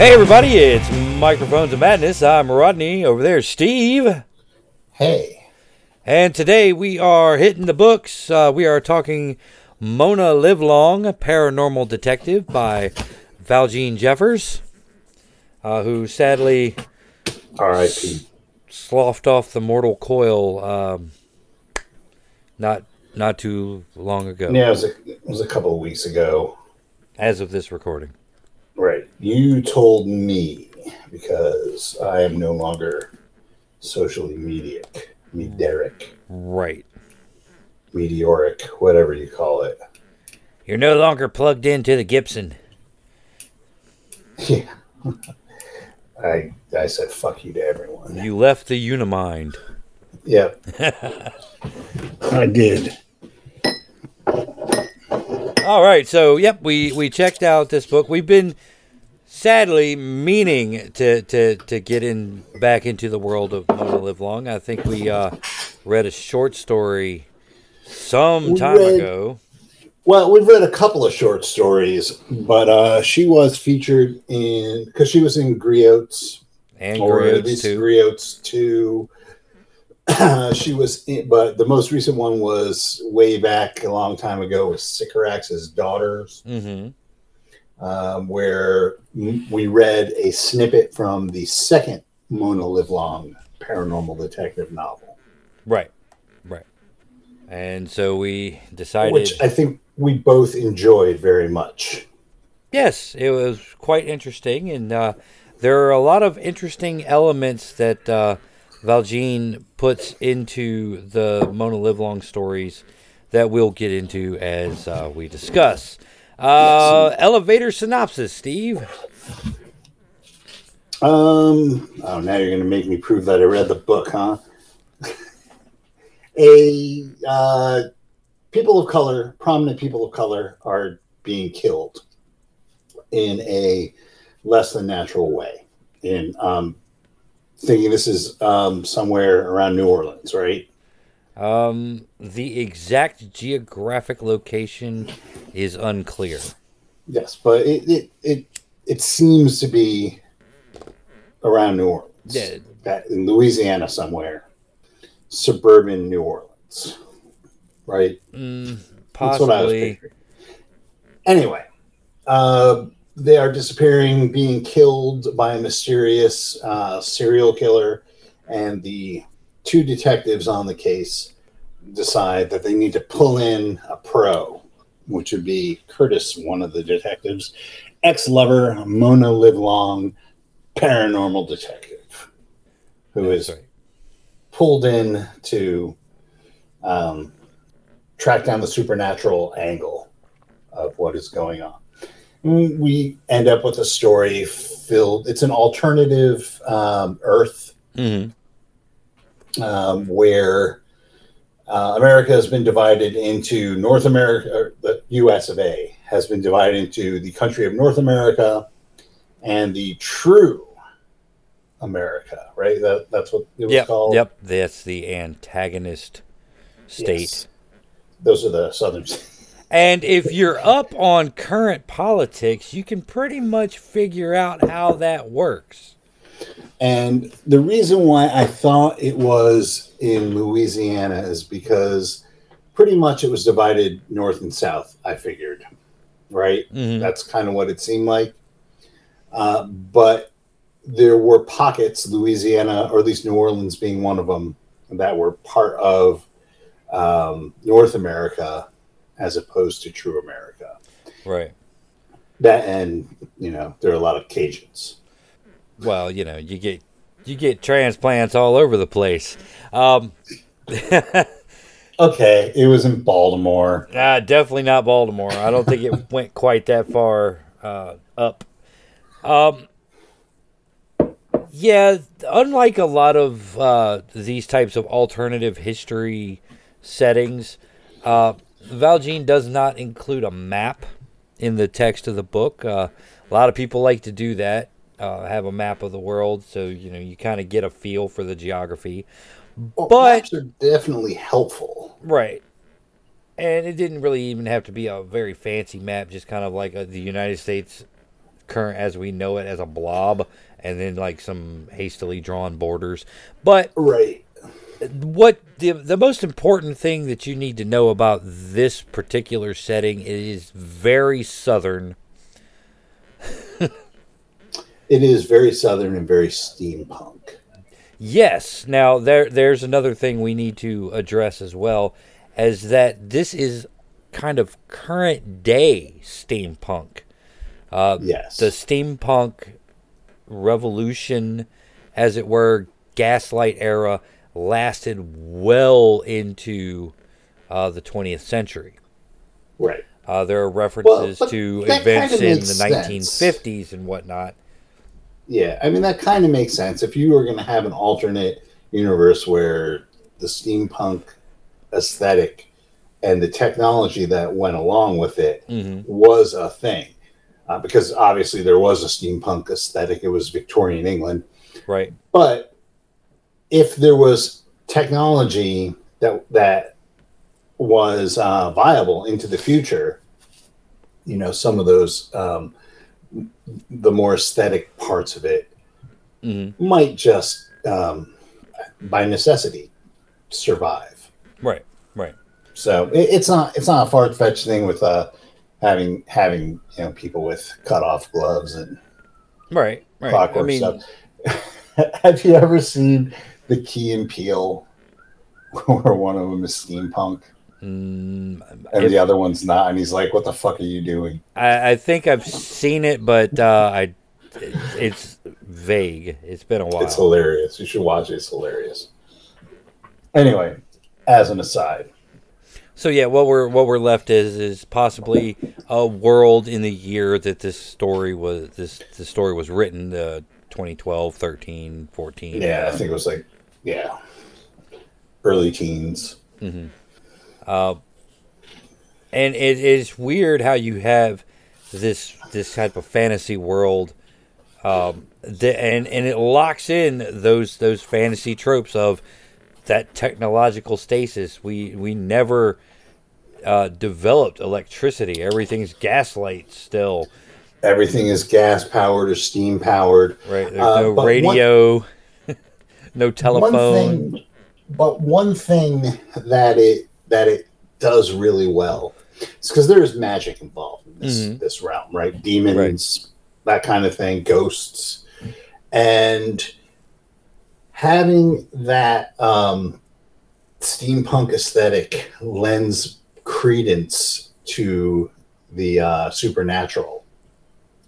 Hey everybody, it's Microphones of Madness. I'm Rodney. Over there, Steve. Hey. And today we are hitting the books. Uh, we are talking Mona Livelong, Paranormal Detective by Valjean Jeffers, uh, who sadly R.I.P. sloughed off the mortal coil um, not not too long ago, Yeah, it was, a, it was a couple of weeks ago. as of this recording. Right. You told me because I am no longer socially mediac, mederic, Right. meteoric, whatever you call it. You're no longer plugged into the Gibson. Yeah. I I said fuck you to everyone. You left the Unimind. Yeah. I did. All right, so yep, we we checked out this book. We've been sadly meaning to to to get in back into the world of Mona Livelong. I think we uh, read a short story some We time read- ago. Well, we've read a couple of short stories, but uh, she was featured in because she was in Griots And Griots too. Griots two. she was, in, but the most recent one was way back a long time ago with Sycorax's daughters, hmm um, where we read a snippet from the second Mona Livelong paranormal detective novel, Right, right. And so we decided. which I think we both enjoyed very much. Yes, it was quite interesting, and uh, there are a lot of interesting elements that uh, Valjean puts into the Mona Livelong stories that we'll get into as uh, we discuss. Uh, elevator synopsis, Steve. Um, oh, now you're going to make me prove that I read the book, huh? a uh, people of color, prominent people of color, are being killed in a less than natural way. In um, thinking this is um, somewhere around New Orleans, right? Um, the exact geographic location is unclear. Yes, but it it it, it seems to be around New Orleans. Yeah. That in Louisiana somewhere, suburban New Orleans, right? Mm, That's what I was possibly. Anyway, uh, they are disappearing, being killed by a mysterious uh, serial killer, and the two detectives on the case decide that they need to pull in a pro, which would be Curtis, one of the detectives, ex-lover Mona Livelong, paranormal detective, who is pulled in to um, track down the supernatural angle of what is going on. We end up with a story filled. It's an alternative um, Earth Mhm. um, where uh, America has been divided into North America. Or the U.S. of A. has been divided into the country of North America and the true America. Right. That, that's what it was Yep, called. yep. That's the antagonist state. Yes. Those are the southern. And if you're up on current politics, you can pretty much figure out how that works. And the reason why I thought it was in Louisiana is because pretty much it was divided north and south, I figured. Right? Mhm. That's kind of what it seemed like. Uh, but there were pockets, Louisiana, or at least New Orleans being one of them, that were part of um, North America as opposed to true America. Right. That and you know there are a lot of Cajuns. Well, you know, you get you get transplants all over the place. Um, Okay, it was in Baltimore. uh, definitely not Baltimore. I don't think it went quite that far uh, up. Um, yeah, unlike a lot of uh, these types of alternative history settings, uh, Valjean does not include a map in the text of the book. Uh, a lot of people like to do that, uh, have a map of the world, so you know you kind of get a feel for the geography. Well, But- maps are definitely helpful. Right. And it didn't really even have to be a very fancy map, just kind of like a, the United States current as we know it as a blob, and then like some hastily drawn borders. But Right. What the the most important thing that you need to know about this particular setting is very southern. It is very southern and very steampunk. Yes. Now there there's another thing we need to address as well, as that this is kind of current day steampunk. Uh, Yes. The steampunk revolution, as it were, gaslight era lasted well into uh, the 20th century. right. Uh, there are references but to events in the sense. 1950s and whatnot. Yeah, I mean that kind of makes sense. If you were going to have an alternate universe where the steampunk aesthetic and the technology that went along with it hmm was a thing, uh, because obviously there was a steampunk aesthetic. It was Victorian England, Right. but if there was technology that that was uh, viable into the future, you know, some of those um, the more aesthetic parts of it hmm might just um, by necessity survive. Right. Right. So it, it's not it's not a far fetched thing with uh, having having you know people with cut off gloves and Right. Right. clockwork I mean, stuff. Have you ever seen the Key and Peele, where one of them is steampunk mm, and if- the other one's not, and he's like, "What the fuck are you doing?" I, I think I've seen it, but uh, I it, it's vague. It's been a while. It's hilarious. You should watch it. It's hilarious. Anyway, as an aside, So yeah, what we're what we're left is is possibly a world in the year that this story was this the story was written, uh, 2012, 13, 14. yeah, I think it was like, yeah, early teens. Uh, and it is weird how you have this this type of fantasy world, um, the, and and it locks in those those fantasy tropes of that technological stasis. We we never uh, developed electricity. Everything's gaslight still. Everything is gas powered or steam powered. Right? There's Uh, no but one- radio, no telephone. One thing, but one thing that it that it does really well is because there is magic involved in this Mhm. this realm, right? Demons, that kind of thing, ghosts, and having that um, steampunk aesthetic lends credence to the uh, supernatural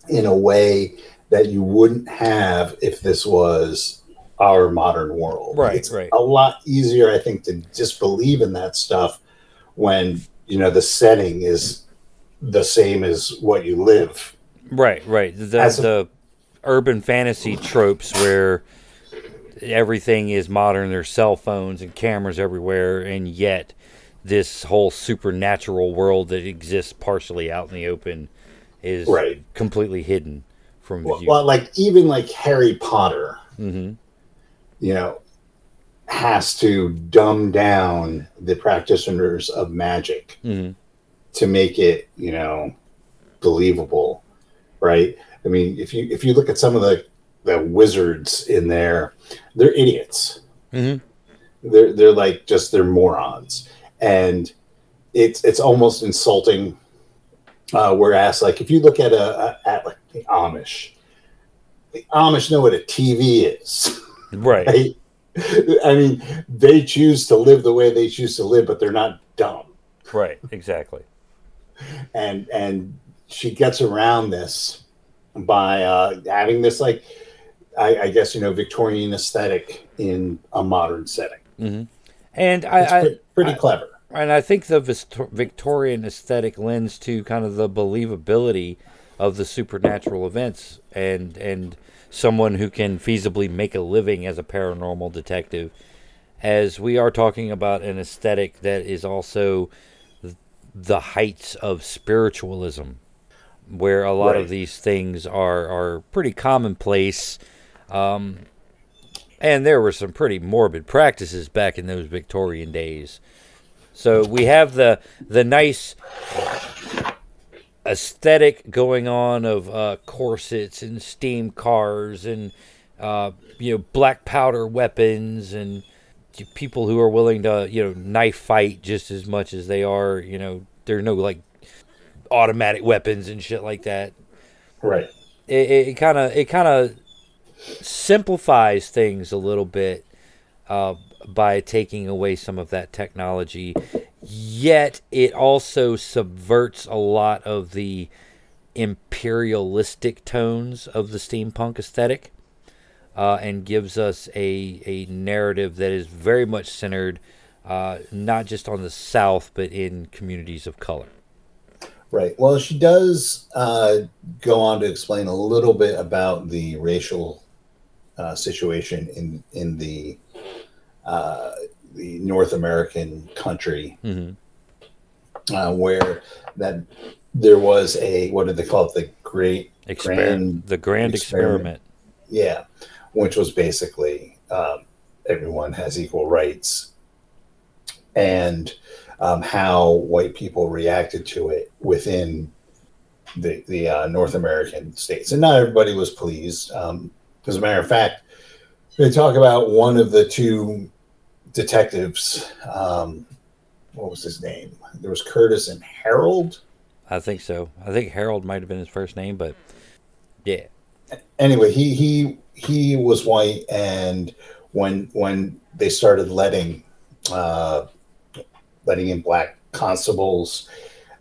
in a way that you wouldn't have if this was our modern world. Right, It's right. a lot easier, I think, to just believe in that stuff when you know the setting is the same as what you live. Right, right. The As a- the urban fantasy tropes where everything is modern. There's cell phones and cameras everywhere, and yet this whole supernatural world that exists partially out in the open is Right. completely hidden from Well, view. well, like even like Harry Potter, hmm you know, has to dumb down the practitioners of magic hmm to make it, you know, believable, right? I mean, if you if you look at some of the the wizards in there, they're idiots. Mm-hmm. They're they're like just they're morons, and it's it's almost insulting. Uh, whereas, like if you look at a, a at like the Amish, the Amish know what a TV is. Right. Right? I mean, they choose to live the way they choose to live, but they're not dumb. Right. Exactly. And and she gets around this by uh, having this like, I, I guess you know, Victorian aesthetic in a modern setting. hmm And I, I pre- pretty I- clever. And I think the Victorian aesthetic lends to kind of the believability of the supernatural events and and someone who can feasibly make a living as a paranormal detective. As we are talking about an aesthetic that is also the heights of spiritualism where a lot of these things are are pretty commonplace. Um, and there were some pretty morbid practices back in those Victorian days. So we have the the nice aesthetic going on of uh, corsets and steam cars and uh, you know black powder weapons and people who are willing to you know knife fight just as much as they are you know there's no like automatic weapons and shit like that Right. it kind of it kind of simplifies things a little bit uh, by taking away some of that technology. Yet it also subverts a lot of the imperialistic tones of the steampunk aesthetic uh, and gives us a, a narrative that is very much centered uh, not just on the South, but in communities of color. Right. Well, she does uh, go on to explain a little bit about the racial uh, situation in in the uh, the North American country, Mm-hmm. uh, where that there was a what did they call it? The Great Exper- Grand the grand experiment. experiment. Yeah, which was basically um, everyone has equal rights, and um, how white people reacted to it within the the uh, North American states, and not everybody was pleased. Um, as a matter of fact, they talk about one of the two detectives. Um, what was his name? There was Curtis and Harold. I think so. I think Harold might have been his first name, but yeah. anyway, he he he was white, and when when they started letting uh, letting in black constables,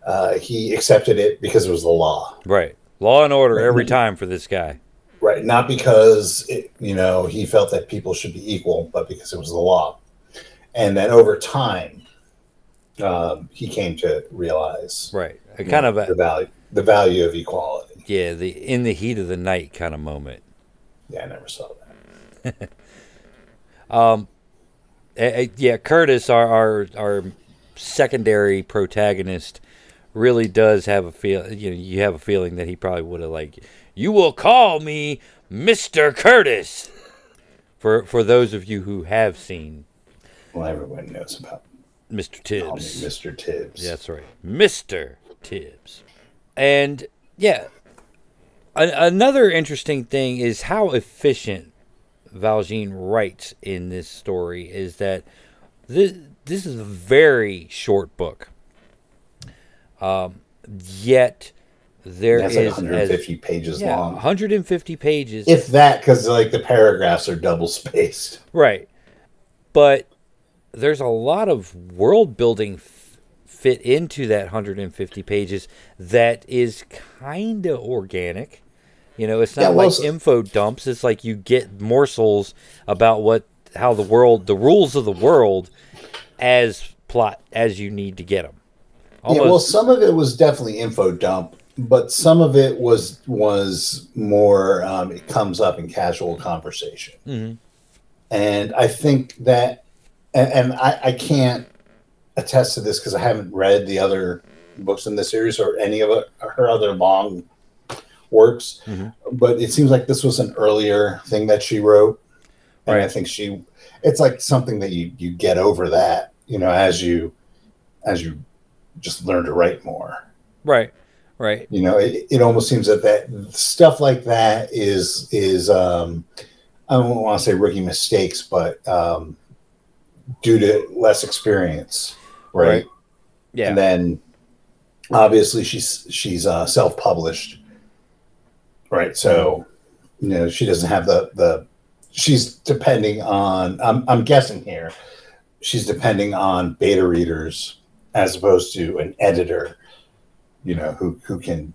uh, he accepted it because it was the law, Right. Law and order every time for this guy. right? Not because it, you know he felt that people should be equal, but because it was the law. And then over time, um, he came to realize Right. A kind of the value the value of equality. yeah, the in the heat of the night kind of moment. Yeah, I never saw that. Um yeah, Curtis our our our secondary protagonist really does have a feel you know, you have a feeling that he probably would have like you will call me Mr. Curtis. For for those of you who have seen Well, everyone knows about Mr. Tibbs. Mr. Tibbs. Yeah, that's right. Mr. Tibbs. And yeah, a- another interesting thing is how efficient Valjean writes in this story is that this, this is a very short book. Um, yet there That's is like 150 pages yeah, long. 150 pages. If that, because like the paragraphs are double spaced. Right. But there's a lot of world building f- fit into that 150 pages that is kind of organic. You know, it's not Yeah, well, like info dumps. It's like you get morsels about what how the world, the rules of the world as plot as you need to get them. Yeah, well, some of it was definitely info dump, but some of it was was more. Um, it comes up in casual conversation, Mhm. and I think that, and, and I, I can't attest to this because I haven't read the other books in the series or any of it, her other long works, Mhm. but it seems like this was an earlier thing that she wrote, and I think she, it's like something that you you get over that, you know, as you as you just learn to write more. right, right, You know, it, it almost seems that that stuff like that is is um, I don't want to say rookie mistakes, but um, due to less experience, right? Right. yeah, And then obviously she's she's uh, self published, right? So you know she doesn't have the the she's depending on I'm I'm guessing here she's depending on beta readers as opposed to an editor, you know, who who can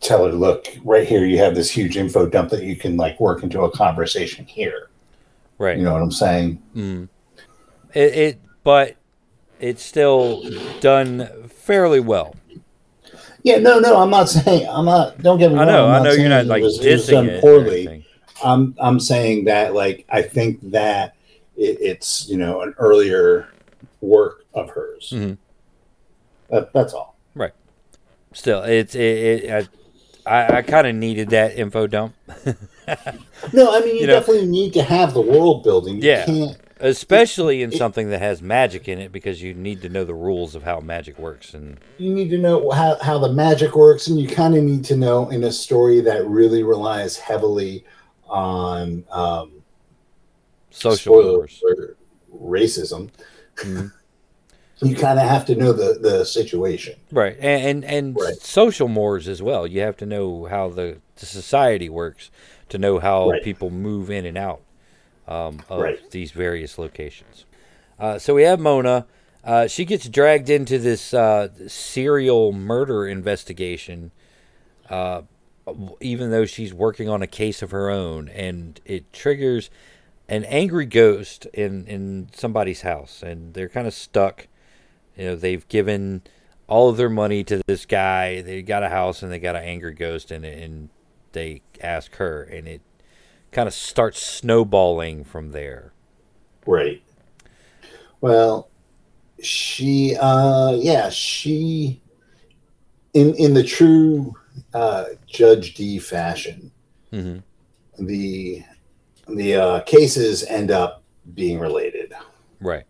tell her, look, right here you have this huge info dump that you can like work into a conversation here. right. You know what I'm saying? Mm. It, it, but it's still done fairly well. Yeah, no, no, I'm not saying I'm not. Don't get me I wrong. I'm I know you're not it like was- it was done it. or poorly. I'm I'm saying that like I think that it, it's you know an earlier work of hers. Mhm. That, that's all. Right. Still, it's it. it I, I kind of needed that info dump. No, I mean you, You know- definitely need to have the world building. You Yeah. can't especially in it- something that has magic in it, because you need to know the rules of how magic works. And you need to know how, how the magic works and you kind of need to know in a story that really relies heavily on um, social wars. alert, racism Mhm. you kind of have to know the the situation Right, and and, and Right. social mores as well. You have to know how the, the society works to know how Right. people move in and out um, of Right. these various locations. Uh, so we have Mona. Uh, she gets dragged into this uh, serial murder investigation, uh, even though she's working on a case of her own, and it triggers an angry ghost in in somebody's house, and they're kind of stuck. You know, they've given all of their money to this guy. They got a house and they got an angry ghost in it, and they ask her, and it kind of starts snowballing from there. right well she uh yeah she in in the true uh Judge Dee fashion hmm the the uh cases end up being related Right.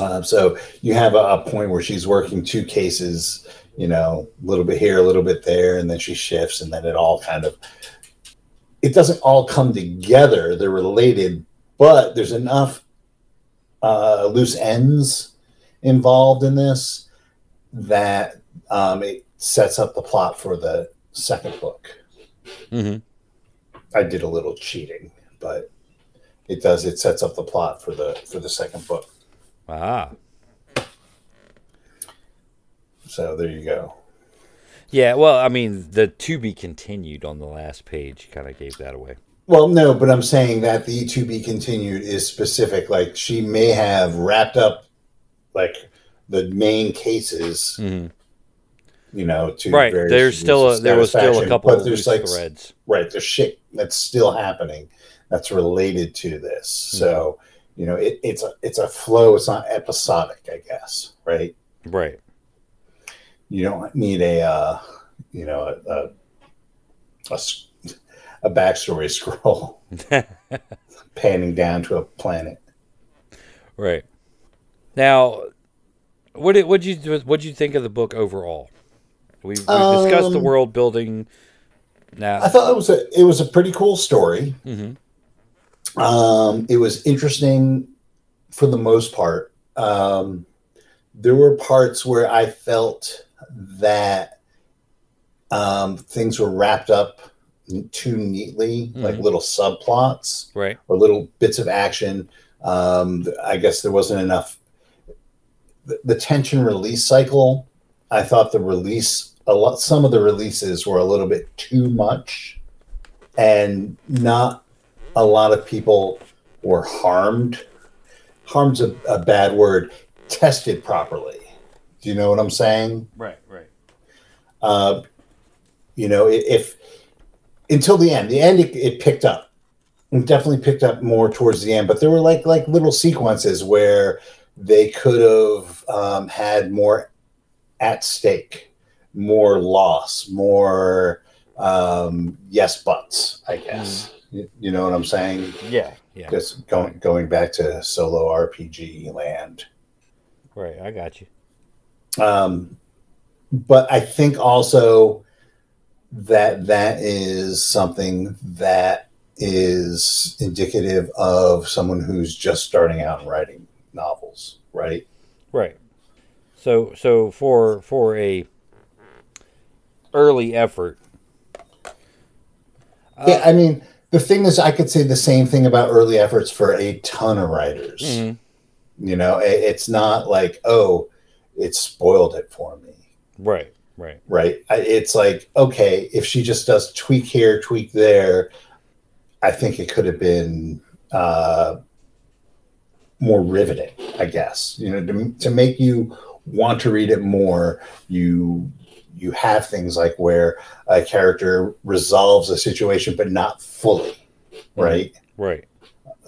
Uh, so you have a, a point where she's working two cases, you know, a little bit here, a little bit there, and then she shifts, and then it all kind of it doesn't all come together. They're related, but there's enough uh, loose ends involved in this that um, it sets up the plot for the second book. hmm I did a little cheating, but it does. It sets up the plot for the for the second book. Ah. So there you go. Yeah. Well, I mean, the to be continued on the last page kind of gave that away. Well, no, but I'm saying that the to be continued is specific. Like she may have wrapped up like the main cases, hmm you know, to Right. There's still a, there was still a couple but of there's like threads. right, there's shit that's still happening that's related to this. Hmm. So you know, it, it's a it's a flow. It's not episodic, I guess. Right. Right. You don't need a uh, you know a, a, a s- a backstory scroll panning down to a planet. Right. Now, what did what you what you think of the book overall? We we discussed the Um, world building. Now, I thought it was a it was a pretty cool story. Mhm. Um, it was interesting for the most part. Um, there were parts where I felt that um, things were wrapped up too neatly, like Mhm. little subplots right. or little bits of action. Um, I guess there wasn't enough. The, the tension release cycle, I thought the release, a lot, some of the releases were a little bit too much, and not a lot of people were harmed. Harm's a, a bad word. Tested properly. Do you know what I'm saying? Right. Right. uh, you know, if until the end, the end it, it picked up. It definitely picked up more towards the end, but there were like like little sequences where they could have um, had more at stake, more loss, more um, yes buts. I guess you, you know what I'm saying. Yeah. Yeah. Just going going back to solo RPG land. Right. I got you. Um, but I think also that that is something that is indicative of someone who's just starting out and writing novels, right? Right. So so for for a early effort. Uh, yeah, I mean, the thing is, I could say the same thing about early efforts for a ton of writers. mhm, You know, it, it's not like, oh, it spoiled it for me. Right. Right. right? I- It's like, okay, if she just does tweak here, tweak there, I think it could have been uh, more riveting, I guess. You know, to, to make you want to read it more, you you have things like where a character resolves a situation, but not fully, right? Right.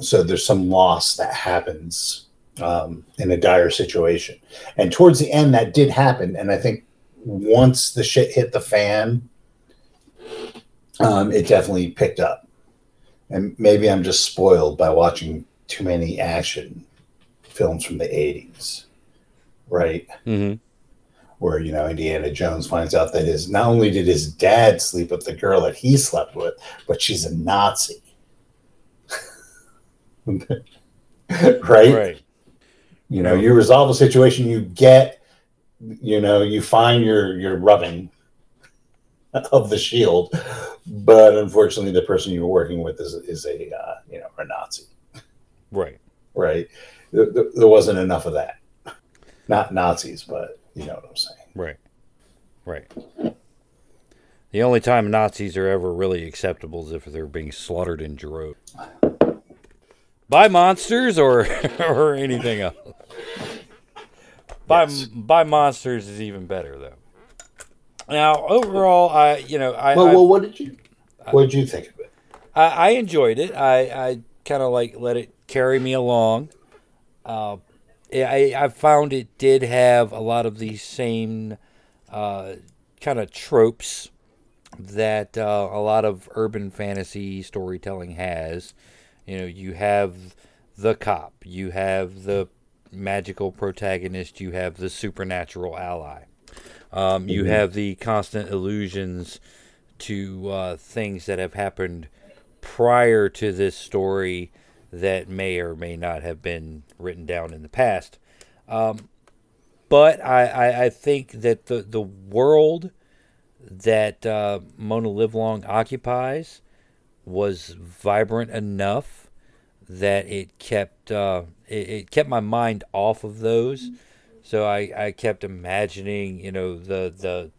so there's some loss that happens um, in a dire situation and towards the end that did happen and i think once the shit hit the fan um, it definitely picked up and maybe i'm just spoiled by watching too many action films from the 80s, right? Mm-hmm. Where, you know, Indiana Jones finds out that his not only did his dad sleep with the girl that he slept with, but she's a Nazi. right? Right. You know, you resolve a situation, you get, you know, you find your your rubbing of the shield, but unfortunately, the person you're working with is is a uh, you know a Nazi, Right. right? There, there- wasn't enough of that. Not Nazis, but you know what I'm saying. Right. Right. The only time Nazis are ever really acceptable is if they're being slaughtered in droves. By monsters or or anything else. By Yes. by monsters is even better though. Now overall, I you know I Well, I, well, what did you what did you think of it? I, I enjoyed it. I, I kind of like let it carry me along. Uh, I, I found it did have a lot of these same uh, kind of tropes that uh, a lot of urban fantasy storytelling has. You know, you have the cop, you have the magical protagonist, you have the supernatural ally. Um, you Mhm. have the constant allusions to uh, things that have happened prior to this story that may or may not have been written down in the past. Um, but I, I, I think that the, the world that uh, Mona Livelong occupies was vibrant enough that it kept uh, it, it kept my mind off of those. So I, I kept imagining, you know, the the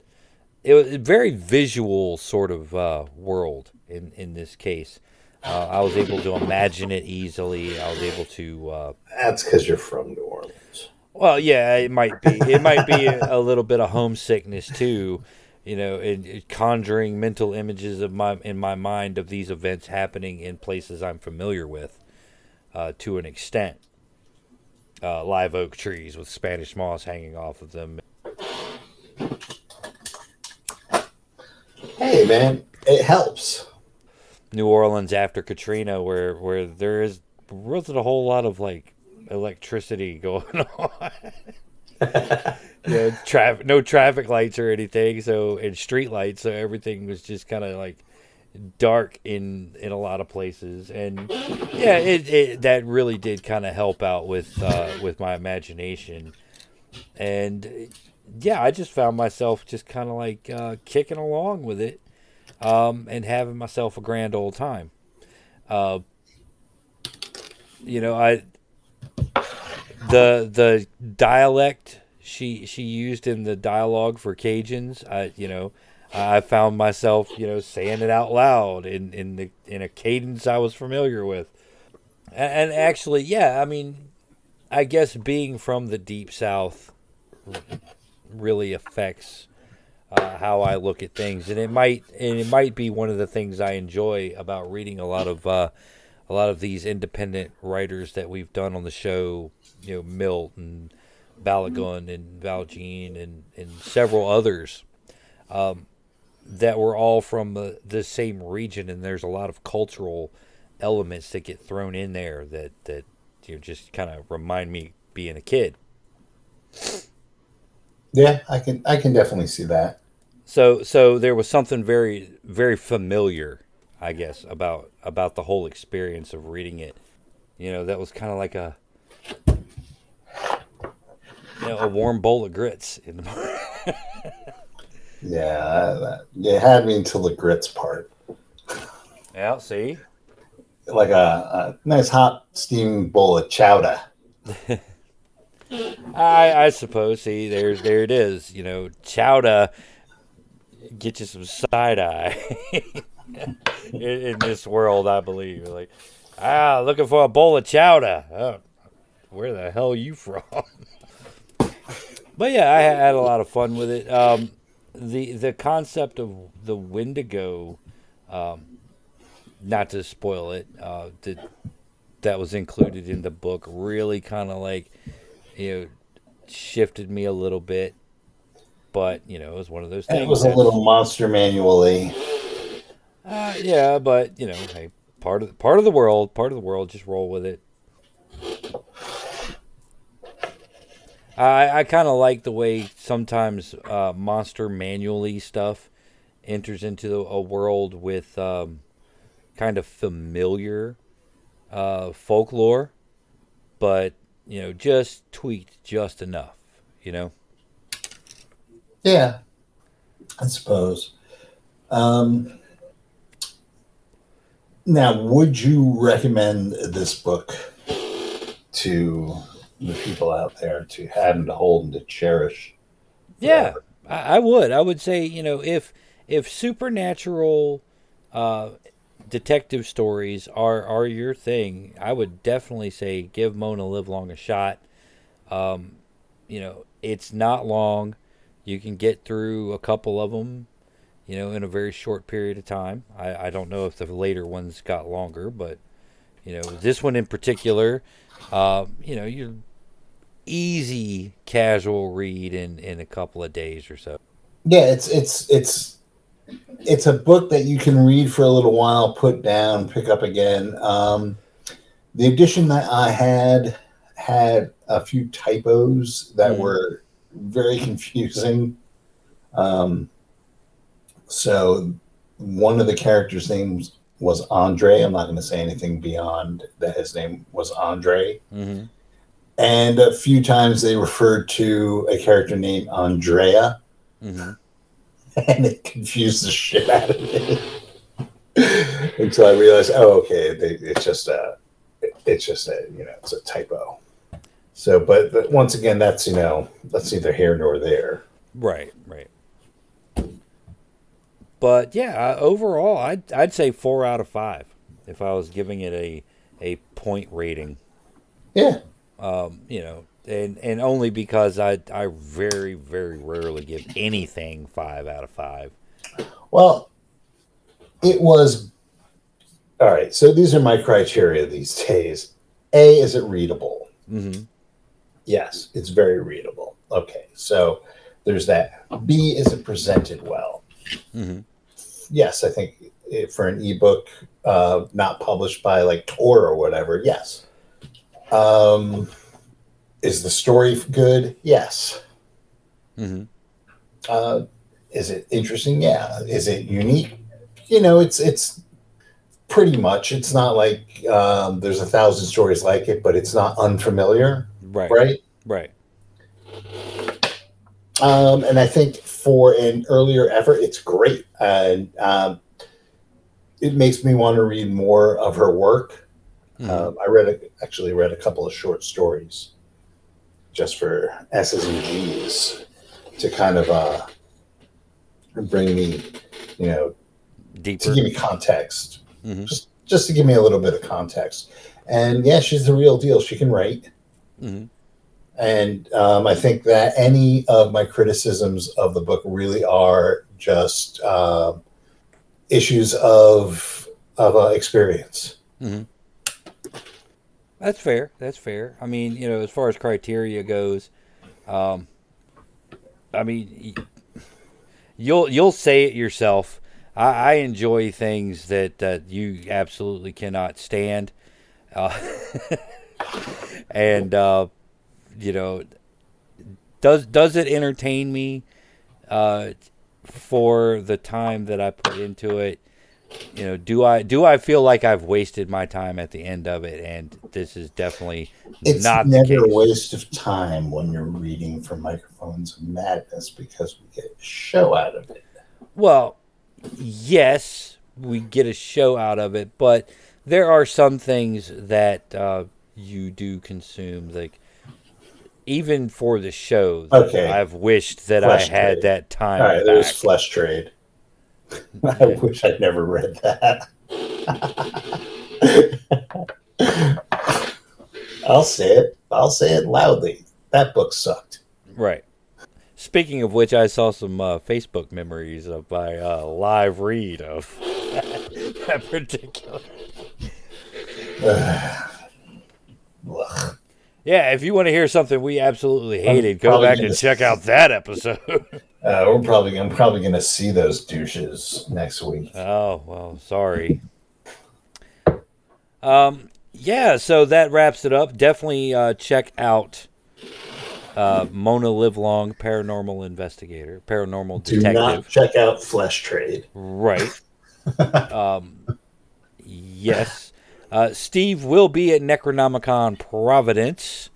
it was a very visual sort of uh, world in in this case. Uh, I was able to imagine it easily. I was able to. Uh, That's because you're from New Orleans. well, yeah, it might be. It might be a, a little bit of homesickness too, you know, and and conjuring mental images of my in my mind of these events happening in places I'm familiar with, uh, to an extent. Uh, live oak trees with Spanish moss hanging off of them. Hey, man, it helps. New Orleans after Katrina, where where there is wasn't a whole lot of like electricity going on. yeah, traffic, no traffic lights or anything. So and street lights, so everything was just kind of like dark in in a lot of places. And yeah, it, it that really did kind of help out with uh, with my imagination. And yeah, I just found myself just kind of like uh, kicking along with it um, and having myself a grand old time. Uh, you know, I the the dialect she she used in the dialogue for Cajuns, I you know, I found myself you know saying it out loud in in the in a cadence I was familiar with, and, and actually, yeah, I mean, I guess being from the deep south really affects uh, how I look at things, and it might and it might be one of the things I enjoy about reading a lot of uh, a lot of these independent writers that we've done on the show. You know, Milt and Balogun and Valjean and and several others um, that were all from the, the same region, and there's a lot of cultural elements that get thrown in there that that you know, just kind of remind me being a kid. Yeah, I can I can definitely see that. So so there was something very very familiar, I guess, about about the whole experience of reading it. You know, that was kind of like a you know, a warm bowl of grits in the Yeah, that, you had me until the grits part. Yeah, see? Like a, a nice hot steaming bowl of chowder. I I suppose. See, there's there it is. You know, chowder get you some side eye in, in this world. I believe. Like, ah, looking for a bowl of chowder. Oh, where the hell are you from? but yeah, I had a lot of fun with it. Um, the the concept of the Wendigo, um, not to spoil it, uh, that that was included in the book really kind of like you know shifted me a little bit. But you know, it was one of those And it was a little monster manually. uh, yeah, but you know, hey, part of part of the world, part of the world. Just roll with it. I I kind of like the way sometimes uh, monster manually stuff enters into a world with um, kind of familiar uh, folklore, but you know, just tweaked just enough. You know. Yeah, I suppose. Um, now, would you recommend this book to the people out there to have and to hold and to cherish? Yeah, I, I would. I would say you know if if supernatural uh, detective stories are are your thing, I would definitely say give Mona Livelong a shot. Um, you know, it's not long. You can get through a couple of them, you know, in a very short period of time. I, I don't know if the later ones got longer, but you know, this one in particular, uh, you know, you're easy casual read in in a couple of days or so. Yeah, it's it's it's it's a book that you can read for a little while, put down, pick up again. Um, the edition that I had had a few typos that Mhm. were very confusing. Um, so one of the characters' names was Andre. I'm not going to say anything beyond that. His name was Andre. Mm-hmm. And a few times they referred to a character named Andrea Mm-hmm. and it confused the shit out of me until I realized, oh, okay, they, it's just a, it's just a, you know, it's a typo. So, but, but once again, that's you know, that's neither here nor there. Right, right. But yeah, uh, overall, I'd I'd say four out of five if I was giving it a a point rating. Yeah, Um, you know, and and only because I I very very rarely give anything five out of five. well, it was all right. So these are my criteria these days. A, is it readable? Mm-hmm. Yes, it's very readable. Okay, so there's that. B, is it presented well? Mm-hmm. yes, I think for an ebook uh, not published by like Tor or whatever, yes. Um, is the story good? Yes. Mm-hmm. Uh, is it interesting? Yeah. Is it unique? You know, it's it's pretty much. It's not like um, there's a thousand stories like it, but it's not unfamiliar, Right, right? right. Um, and I think for an earlier effort, it's great, and um, it makes me want to read more of her work. Mhm. Um, I read a, actually read a couple of short stories just for S's and G's to kind of uh, bring me, you know, Deeper. to give me context, Mhm. just just to give me a little bit of context. And yeah, she's the real deal. She can write. Mm-hmm. And um, I think that any of my criticisms of the book really are just um issues of of uh, experience. That's fair. That's fair. I mean, you know, as far as criteria goes, um, I mean, you'll you'll say it yourself. I, I enjoy things that you absolutely cannot stand, uh, and uh, you know, does does it entertain me uh, for the time that I put into it? You know do i do i feel like i've wasted my time at the end of it and this is definitely It's not the never a waste of time when you're reading from microphones of madness because we get a show out of it. well yes we get a show out of it but there are some things that uh, you do consume like even for the show Okay. i've wished that Flesh i had trade. that time All right, there's. Flesh Trade. I wish I'd never read that. I'll say it. I'll say it loudly. That book sucked. right speaking of which i saw some uh, facebook memories of my uh, live read of that particular Ugh. Yeah, if you want to hear something we absolutely hated, go back and check out that episode. Uh, we're probably I'm probably gonna see those douches next week. oh, well, sorry. Um, yeah, so that wraps it up. Definitely uh, check out uh, Mona Livelong, paranormal investigator, paranormal Do detective. not check out Flesh Trade. Right. um, yes. Uh, Steve will be at Necronomicon Providence.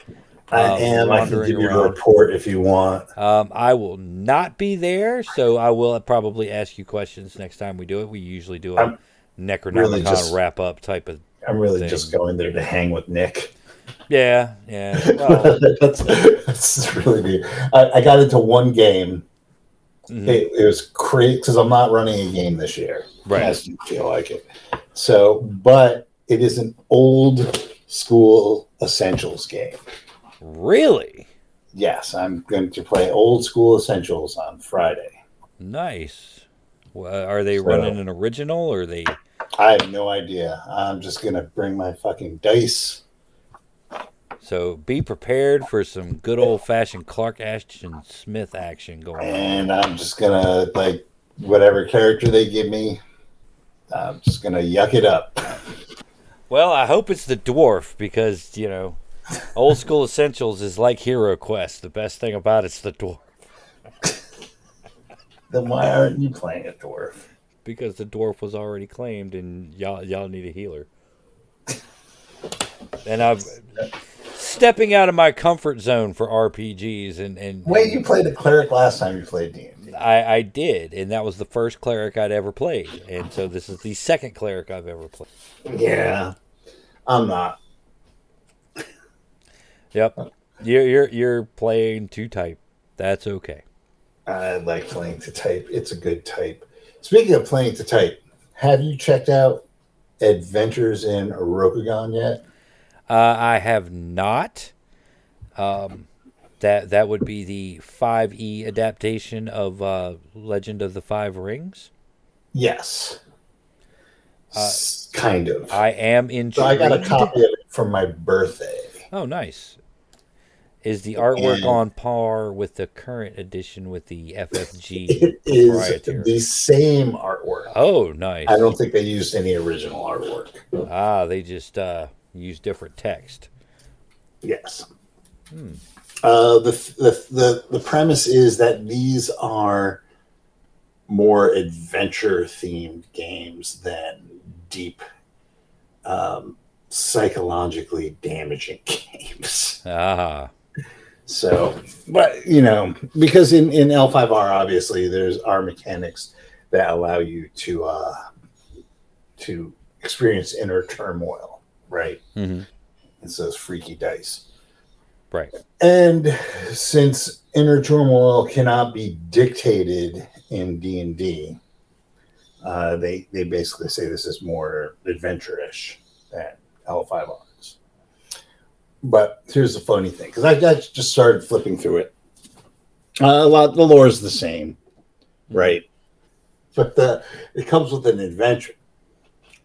I Uh, am. I can give you a report if you want. Um, I will not be there, so I will probably ask you questions next time we do it. We usually do a I'm Necronomicon really just- wrap up type of. I'm really Thing. just going there to hang with Nick. Yeah, yeah. Well, that's, that's really neat. I, I got into one game. mhm, It, it was crazy because I'm not running a game this year. Right. I feel like it. So, but it is an old school essentials game. really Yes, I'm going to play old school essentials on Friday. nice. Well, are they So- running an original or are they? I have no idea. I'm just going to bring my fucking dice. So be prepared for some good old fashioned Clark Ashton Smith action going on. and I'm just gonna like whatever character they give me. I'm just gonna yuck it up. Well, I hope it's the dwarf because you know, old school essentials is like Hero Quest. The best thing about it's the dwarf Then why aren't you playing a dwarf? because the dwarf was already claimed, and y'all y'all need a healer. And I'm stepping out of my comfort zone for RPGs, and and Wait, you played a cleric last time you played D and. I, I did, and that was the first cleric I'd ever played, and so this is the second cleric I've ever played. Yeah, I'm not. Yep, you're you're you're playing two type. That's okay. I like playing to type. It's a good type. Speaking of playing to type, have you checked out Adventures in Rokugan yet? Uh, I have not. Um, that that would be the five E adaptation of uh, Legend of the Five Rings. Yes. S- kind of. I am intrigued. so I got a copy of it for my birthday. Oh, nice. Is the artwork And- on par with the current edition with the FFG It is the same artwork. Oh, nice. I don't think they used any original artwork. Ah, they just uh, use different text. Yes. Uh, the, the the the premise is that these are more adventure themed games than deep, um, psychologically damaging games. Ah, So, but you know, because in in L five R obviously there's our mechanics that allow you to uh to experience inner turmoil, right? hmm It's those freaky dice. right. And since inner turmoil cannot be dictated in D and D, uh, they they basically say this is more adventure-ish than L5R. But here's the funny thing, because I, I just started flipping through it. Uh, a lot the lore is the same, right? But the it comes with an adventure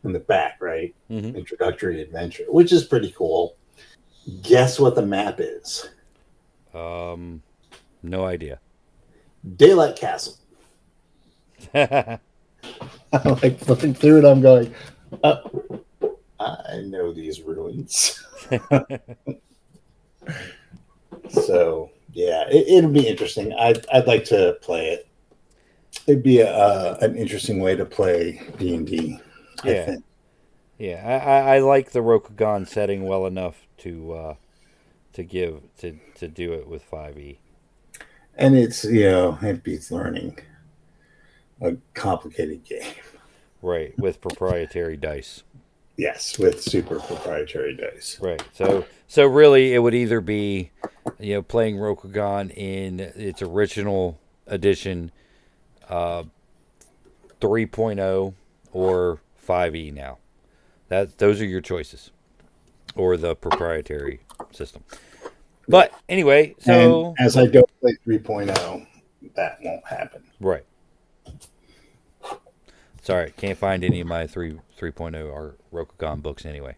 in the back, right? hmm Introductory adventure, which is pretty cool. Guess what the map is? Um, no idea. Daylight Castle. I'm like flipping through it. I'm going, uh, I know these ruins. so yeah, it, it'll be interesting. I'd, I'd like to play it. It'd be a, uh, an interesting way to play D and D. I Yeah. think. Yeah, I, I, I like the Rokugan setting well enough to uh, to give to, to do it with five E. and it's you know it beats learning a complicated game. Right, with proprietary dice. Yes, with super proprietary dice. Right. So so really it would either be you know playing Rokugan in its original edition uh 3.0 or 5e now. That those are your choices or the proprietary system. But anyway, so and as I don't play 3.0, that won't happen. Right. Sorry, can't find any of my 3 3.0 or Rokugan books anyway.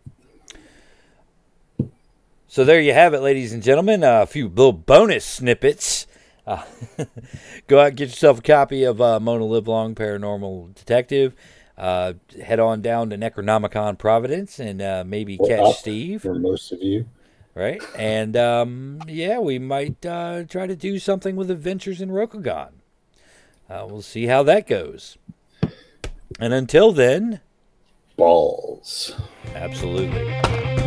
So there you have it, ladies and gentlemen. Uh, a few little bonus snippets. Uh, go out and get yourself a copy of uh, Mona Livelong Paranormal Detective. Uh, head on down to Necronomicon Providence and uh, maybe Or catch. Steve. For most of you, right? And um, yeah, we might uh, try to do something with Adventures in Rokugan. Uh, we'll see how that goes. And until then, balls. Absolutely.